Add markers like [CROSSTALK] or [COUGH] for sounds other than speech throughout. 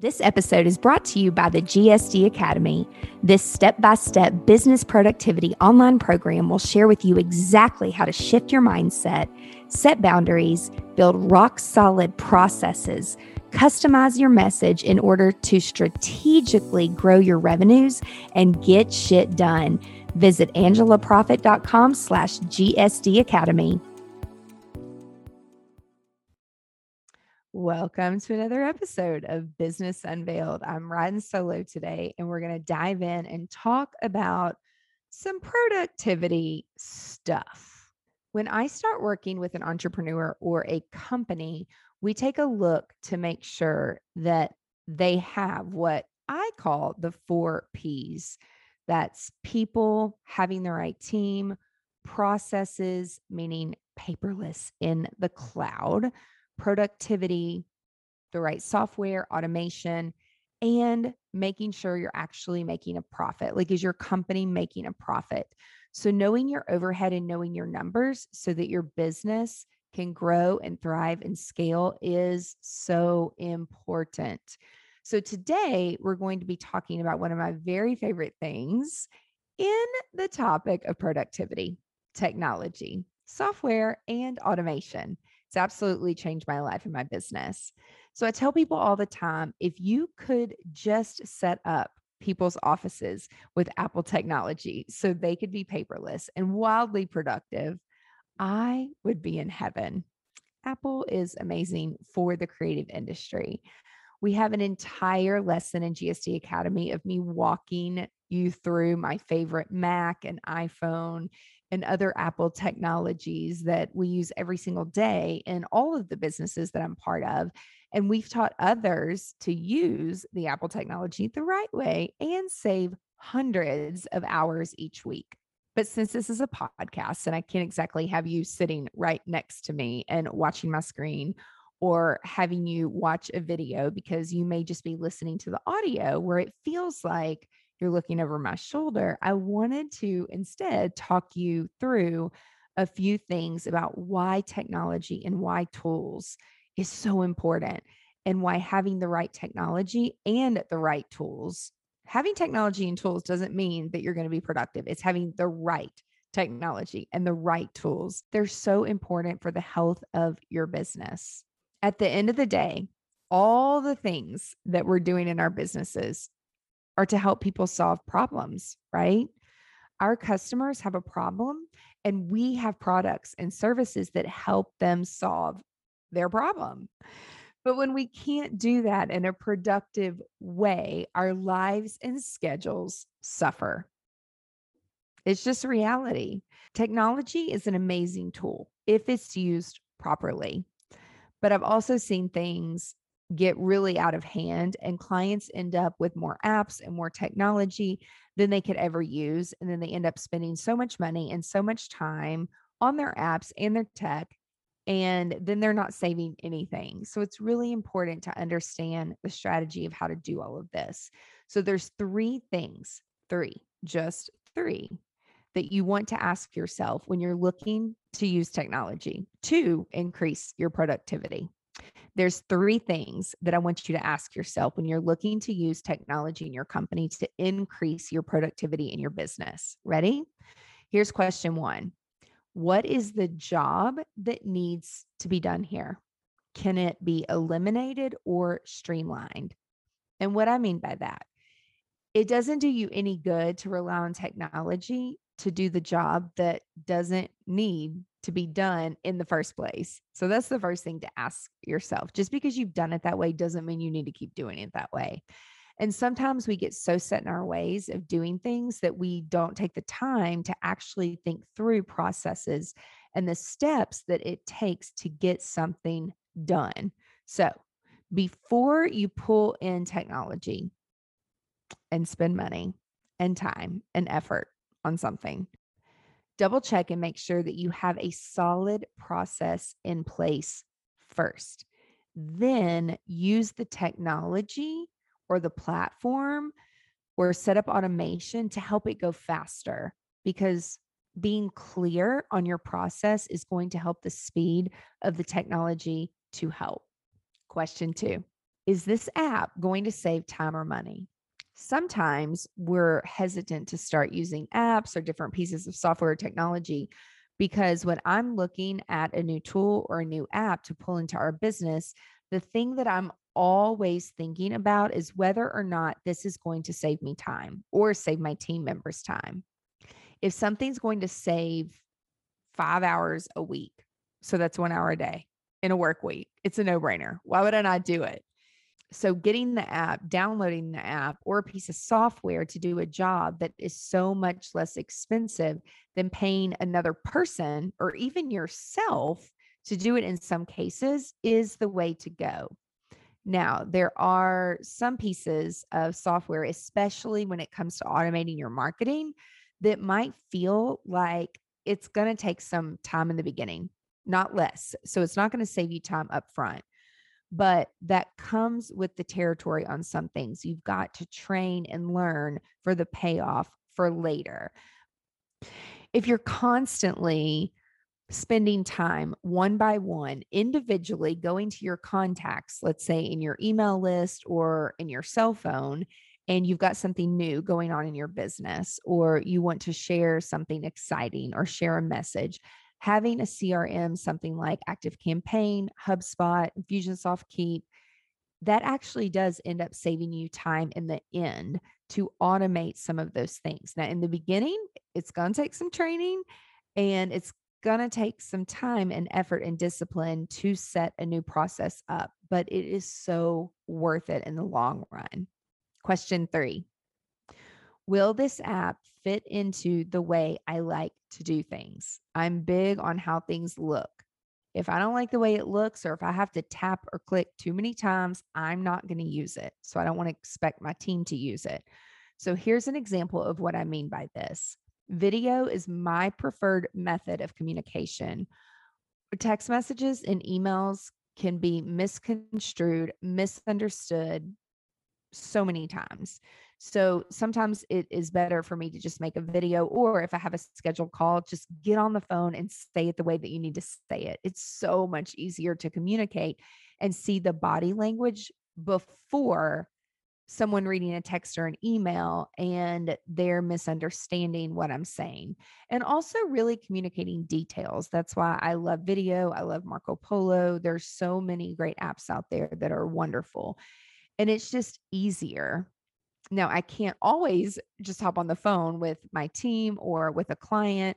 This episode is brought to you by the GSD Academy. This step by step business productivity online program will share with you exactly how to shift your mindset, set boundaries, build rock solid processes, customize your message in order to strategically grow your revenues and get shit done. Visit angelaproffitt.com slash GSD Academy. Welcome to another episode of Business Unveiled. I'm riding solo today, and we're going to dive in and talk about some productivity stuff. When I start working with an entrepreneur or a company, we take a look to make sure that they have what I call the four P's that's people, having the right team, processes, meaning paperless in the cloud productivity, the right software, automation, and making sure you're actually making a profit. Like, is your company making a profit? So, knowing your overhead and knowing your numbers so that your business can grow and thrive and scale is so important. So, today we're going to be talking about one of my very favorite things in the topic of productivity, technology, software, and automation. It's absolutely changed my life and my business. So I tell people all the time if you could just set up people's offices with Apple technology so they could be paperless and wildly productive, I would be in heaven. Apple is amazing for the creative industry. We have an entire lesson in GSD Academy of me walking you through my favorite Mac and iPhone and other Apple technologies that we use every single day in all of the businesses that I'm part of. And we've taught others to use the Apple technology the right way and save hundreds of hours each week. But since this is a podcast and I can't exactly have you sitting right next to me and watching my screen or having you watch a video because you may just be listening to the audio where it feels like you're looking over my shoulder, I wanted to instead talk you through a few things about why technology and why tools is so important and why having the right technology and the right tools. Having technology and tools doesn't mean that you're going to be productive. It's having the right technology and the right tools. They're so important for the health of your business. At the end of the day, all the things that we're doing in our businesses are to help people solve problems, right? Our customers have a problem and we have products and services that help them solve their problem. But when we can't do that in a productive way, our lives and schedules suffer. It's just reality. Technology is an amazing tool if it's used properly. But I've also seen things get really out of hand and clients end up with more apps and more technology than they could ever use and then they end up spending so much money and so much time on their apps and their tech and then they're not saving anything. So it's really important to understand the strategy of how to do all of this. So there's three things, three, just three that you want to ask yourself when you're looking to use technology to increase your productivity. There's three things that I want you to ask yourself when you're looking to use technology in your company to increase your productivity in your business. Ready? Here's question one What is the job that needs to be done here? Can it be eliminated or streamlined? And what I mean by that, it doesn't do you any good to rely on technology to do the job that doesn't need to be done in the first place? So that's the first thing to ask yourself. Just because you've done it that way doesn't mean you need to keep doing it that way. And sometimes we get so set in our ways of doing things that we don't take the time to actually think through processes and the steps that it takes to get something done. So, before you pull in technology and spend money and time and effort on something, double check and make sure that you have a solid process in place first. Then use the technology or the platform or set up automation to help it go faster because being clear on your process is going to help the speed of the technology to help. Question two Is this app going to save time or money? Sometimes we're hesitant to start using apps or different pieces of software or technology because when I'm looking at a new tool or a new app to pull into our business, the thing that I'm always thinking about is whether or not this is going to save me time or save my team members time. If something's going to save five hours a week, so that's one hour a day in a work week, it's a no brainer. Why would I not do it? So, getting the app, downloading the app, or a piece of software to do a job that is so much less expensive than paying another person or even yourself to do it in some cases is the way to go. Now, there are some pieces of software, especially when it comes to automating your marketing, that might feel like it's going to take some time in the beginning, not less. So it's not going to save you time up front. But that comes with the territory on some things. You've got to train and learn for the payoff for later. If you're constantly spending time one by one, individually going to your contacts, let's say in your email list or in your cell phone, and you've got something new going on in your business, or you want to share something exciting or share a message, having a CRM, something like Active Campaign, HubSpot, Infusionsoft Keap, that actually does end up saving you time in the end to automate some of those things. Now, in the beginning, it's going to take some training and it's going to take some time and effort and discipline to set a new process up, but it is so worth it in the long run. Question three Will this app fit into the way I like to do things? I'm big on how things look. If I don't like the way it looks, or if I have to tap or click too many times, I'm not going to use it. So I don't want to expect my team to use it. So here's an example of what I mean by this Video is my preferred method of communication. Text messages and emails can be misconstrued, misunderstood so many times. So sometimes it is better for me to just make a video, or if I have a scheduled call, just get on the phone and say it the way that you need to say it. It's so much easier to communicate and see the body language before someone reading a text or an email and they're misunderstanding what I'm saying. And also really communicating details. That's why I love video. I love Marco Polo. There's so many great apps out there that are wonderful. And it's just easier. Now, I can't always just hop on the phone with my team or with a client.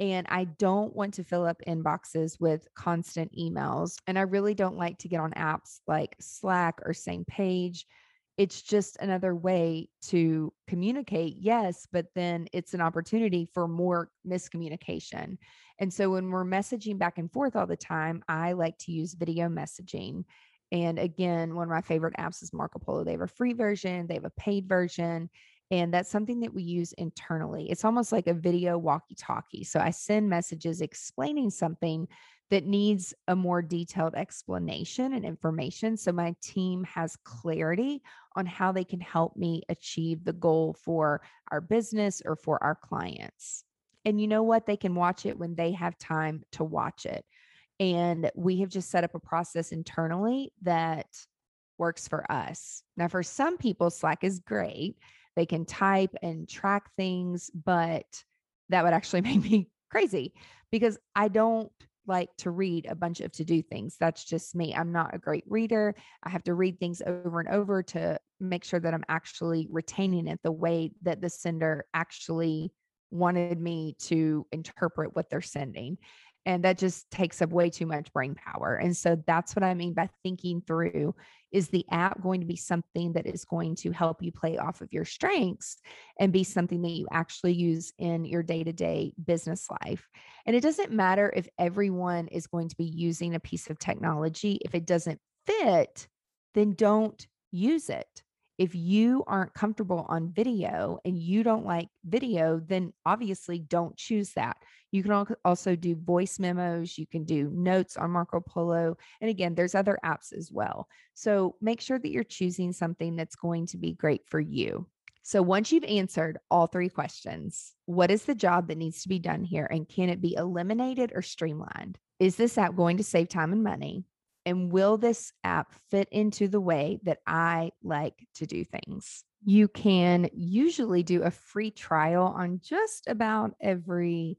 And I don't want to fill up inboxes with constant emails. And I really don't like to get on apps like Slack or Same Page. it's just another way to communicate yes but then it's an opportunity for more miscommunication and so when we're messaging back and forth all the time i like to use video messaging and again one of my favorite apps is marco polo they have a free version they have a paid version and that's something that we use internally it's almost like a video walkie talkie so i send messages explaining something that needs a more detailed explanation and information so my team has clarity on how they can help me achieve the goal for our business or for our clients. And you know what? They can watch it when they have time to watch it. And we have just set up a process internally that works for us. Now, for some people, Slack is great. They can type and track things, but that would actually [LAUGHS] make me crazy because I don't like to read a bunch of to do things. That's just me. I'm not a great reader. I have to read things over and over to make sure that I'm actually retaining it the way that the sender actually wanted me to interpret what they're sending. And that just takes up way too much brain power. And so that's what I mean by thinking through is the app going to be something that is going to help you play off of your strengths and be something that you actually use in your day to day business life? And it doesn't matter if everyone is going to be using a piece of technology, if it doesn't fit, then don't use it if you aren't comfortable on video and you don't like video, then obviously don't choose that. You can also do voice memos, you can do notes on Marco Polo. And again, there's other apps as well. So make sure that you're choosing something that's going to be great for you. So once you've answered all three questions, what is the job that needs to be done here? And can it be eliminated or streamlined? Is this app going to save time and money? And will this app fit into the way that I like to do things? You can usually do a free trial on just about every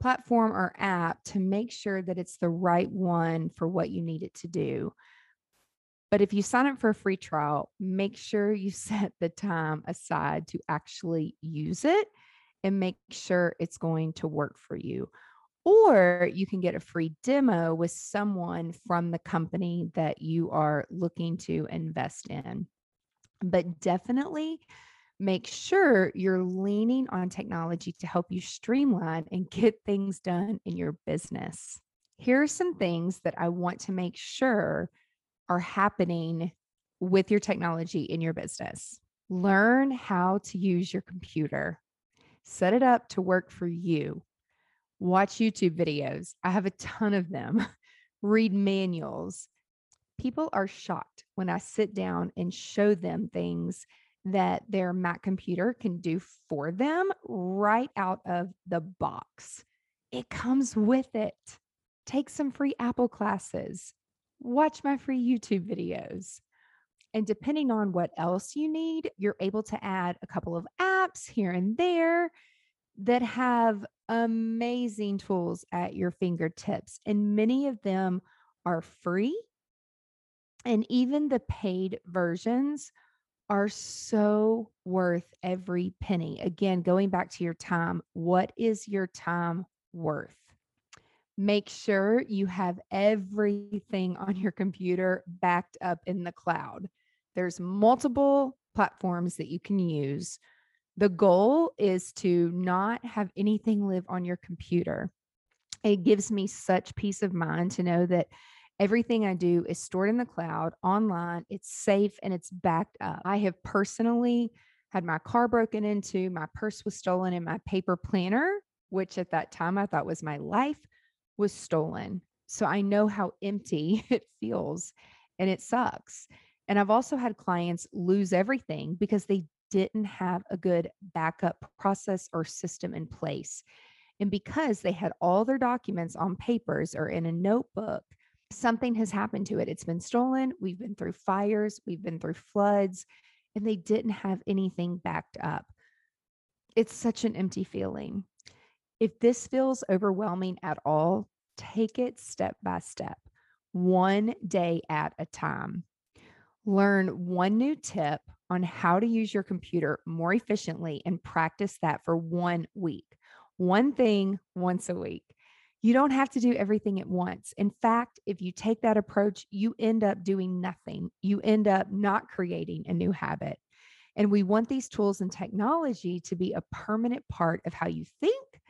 platform or app to make sure that it's the right one for what you need it to do. But if you sign up for a free trial, make sure you [LAUGHS] set the time aside to actually use it and make sure it's going to work for you. Or you can get a free demo with someone from the company that you are looking to invest in. But definitely make sure you're leaning on technology to help you streamline and get things done in your business. Here are some things that I want to make sure are happening with your technology in your business. Learn how to use your computer, set it up to work for you watch YouTube videos. I have a ton of them, [LAUGHS] read manuals. People are shocked when I sit down and show them things that their Mac computer can do for them right out of the box. It comes with it. Take some free Apple classes, watch my free YouTube videos. And depending on what else you need, you're able to add a couple of apps here and there that have amazing tools at your fingertips, and many of them are free. And even the paid versions are so worth every penny. Again, going back to your time, what is your time worth? Make sure you have everything on your computer backed up in the cloud. There's multiple platforms that you can use the goal is to not have anything live on your computer. It gives me such peace of mind to know that everything I do is stored in the cloud, online, it's safe, and it's backed up. I have personally had my car broken into, my purse was stolen, and my paper planner, which at that time I thought was my life, was stolen. So I know how empty [LAUGHS] it feels and it sucks. And I've also had clients lose everything because they didn't have a good backup process or system in place. And because they had all their documents on papers or in a notebook, something has happened to it. It's been stolen. We've been through fires, we've been through floods, and they didn't have anything backed up. It's such an empty feeling. If this feels overwhelming at all, take it step by step, one day at a time. Learn one new tip on how to use your computer more efficiently and practice that for one week. One thing once a week. You don't have to do everything at once. In fact, if you take that approach, you end up doing nothing. You end up not creating a new habit. And we want these tools and technology to be a permanent part of how you think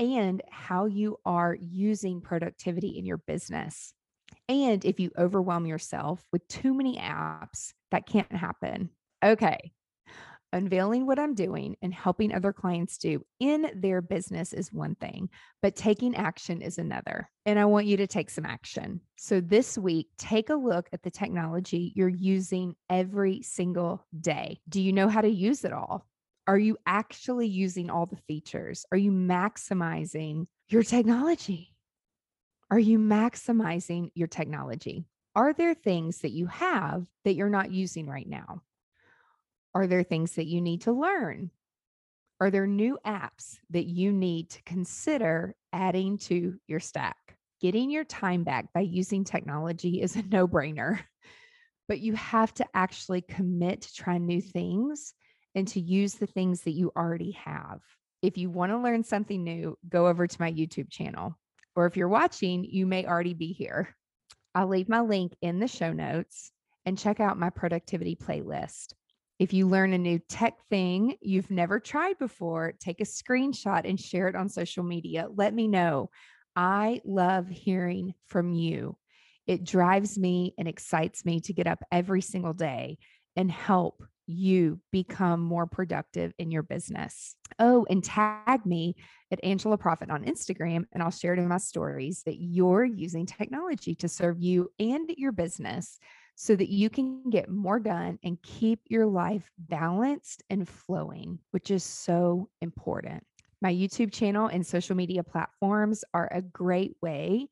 and how you are using productivity in your business. And if you overwhelm yourself with too many apps, that can't happen. Okay. Unveiling what I'm doing and helping other clients do in their business is one thing, but taking action is another. And I want you to take some action. So this week, take a look at the technology you're using every single day. Do you know how to use it all? Are you actually using all the features? Are you maximizing your technology? Are you maximizing your technology? Are there things that you have that you're not using right now? Are there things that you need to learn? Are there new apps that you need to consider adding to your stack? Getting your time back by using technology is a [LAUGHS] no brainer, but you have to actually commit to try new things and to use the things that you already have. If you want to learn something new, go over to my YouTube channel or if you're watching, you may already be here. I'll leave my link in the show notes and check out my productivity playlist. If you learn a new tech thing you've never tried before, take a screenshot and share it on social media. Let me know. I love hearing from you. It drives me and excites me to get up every single day and help you become more productive in your business. Oh, and tag me at Angela Proffitt on Instagram, and I'll share it in my stories that you're using technology to serve you and your business so that you can get more done and keep your life balanced and flowing, which is so important. My YouTube channel and social media platforms are a great way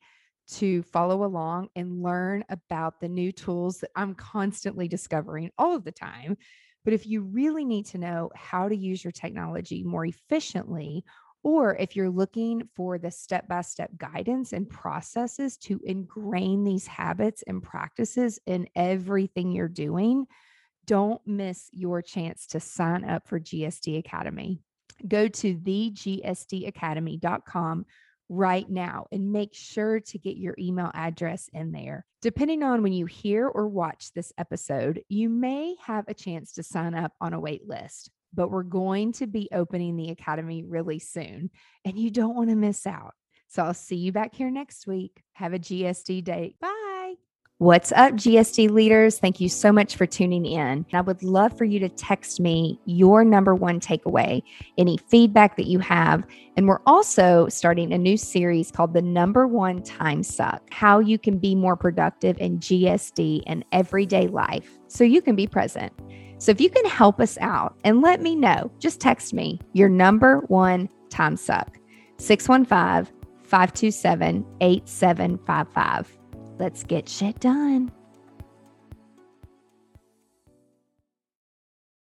to follow along and learn about the new tools that I'm constantly discovering all of the time. But if you really need to know how to use your technology more efficiently, or if you're looking for the step by step guidance and processes to ingrain these habits and practices in everything you're doing, don't miss your chance to sign up for GSD Academy. Go to thegsdacademy.com right now and make sure to get your email address in there. Depending on when you hear or watch this episode, you may have a chance to sign up on a wait list, but we're going to be opening the academy really soon and you don't want to miss out. So I'll see you back here next week. Have a GSD day. Bye. What's up, GSD leaders? Thank you so much for tuning in. I would love for you to text me your number one takeaway, any feedback that you have. And we're also starting a new series called The Number One Time Suck How You Can Be More Productive in GSD and Everyday Life so you can be present. So if you can help us out and let me know, just text me your number one time suck 615 527 8755. Let's get shit done.